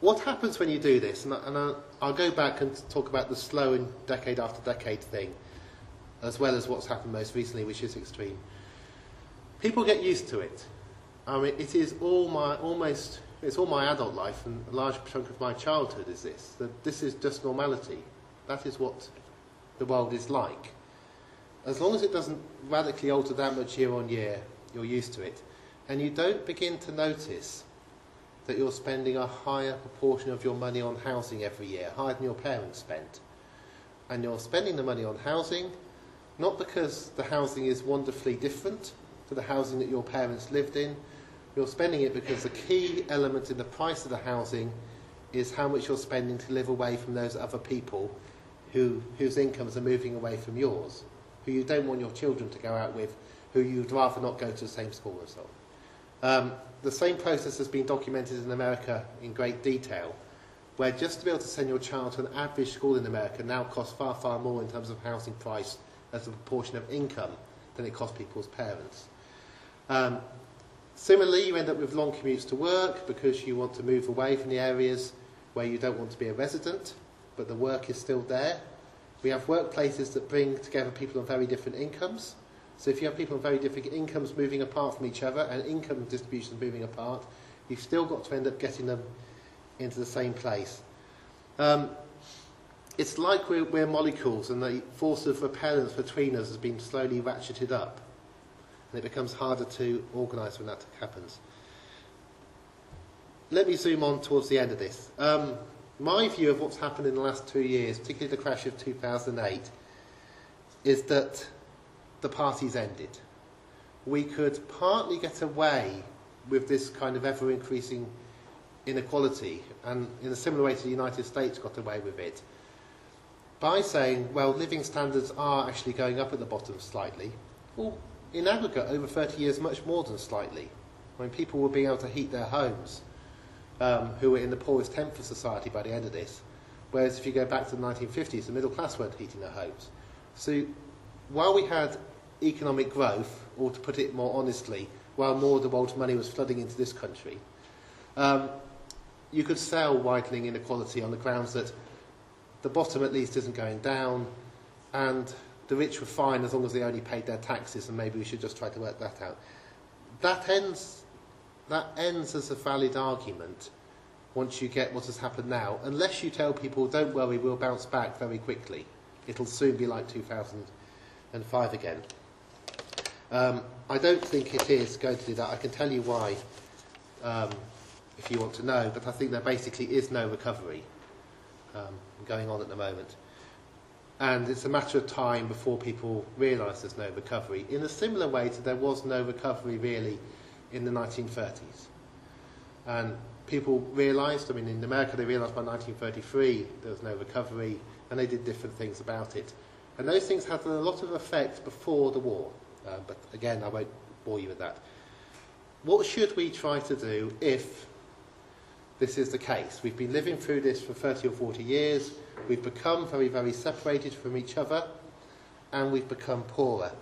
what happens when you do this? And, and I, I'll go back and talk about the slow and decade after decade thing, as well as what's happened most recently, which is extreme. People get used to it. I mean, it is all my almost it's all my adult life, and a large chunk of my childhood is this. That this is just normality. That is what the world is like. As long as it doesn't radically alter that much year on year, you're used to it, and you don't begin to notice that you're spending a higher proportion of your money on housing every year, higher than your parents spent. And you're spending the money on housing, not because the housing is wonderfully different to the housing that your parents lived in, you're spending it because the key element in the price of the housing is how much you're spending to live away from those other people who, whose incomes are moving away from yours, who you don't want your children to go out with, who you'd rather not go to the same school on. Um, the same process has been documented in America in great detail, where just to be able to send your child to an average school in America now costs far, far more in terms of housing price as a proportion of income than it costs people's parents. Um, Similarly, you end up with long commutes to work because you want to move away from the areas where you don't want to be a resident, but the work is still there. We have workplaces that bring together people on very different incomes. So if you have people with very different incomes moving apart from each other and income distributions moving apart, you've still got to end up getting them into the same place. Um, it's like we're, we're molecules and the force of repellence between us has been slowly ratcheted up and it becomes harder to organise when that happens. Let me zoom on towards the end of this. Um, my view of what's happened in the last two years, particularly the crash of 2008, is that the party's ended. We could partly get away with this kind of ever increasing inequality, and in a similar way to the United States got away with it, by saying, well, living standards are actually going up at the bottom slightly. Well, in aggregate, over 30 years, much more than slightly. I mean, people were being able to heat their homes, um, who were in the poorest tenth of society by the end of this. Whereas if you go back to the 1950s, the middle class weren't heating their homes. So while we had economic growth, or to put it more honestly, while more of the world's money was flooding into this country, um, you could sell widening inequality on the grounds that the bottom at least isn't going down, and the rich were fine as long as they only paid their taxes, and maybe we should just try to work that out. That ends, that ends as a valid argument once you get what has happened now, unless you tell people, don't worry, we'll bounce back very quickly. It'll soon be like 2005 again. Um, I don't think it is going to do that. I can tell you why, um, if you want to know, but I think there basically is no recovery um, going on at the moment and it's a matter of time before people realise there's no recovery. In a similar way to there was no recovery really in the 1930s. And people realised, I mean, in America they realised by 1933 there was no recovery, and they did different things about it. And those things had a lot of effect before the war. Uh, but again, I won't bore you with that. What should we try to do if this is the case? We've been living through this for 30 or 40 years. We've become very, very separated from each other and we've become poorer.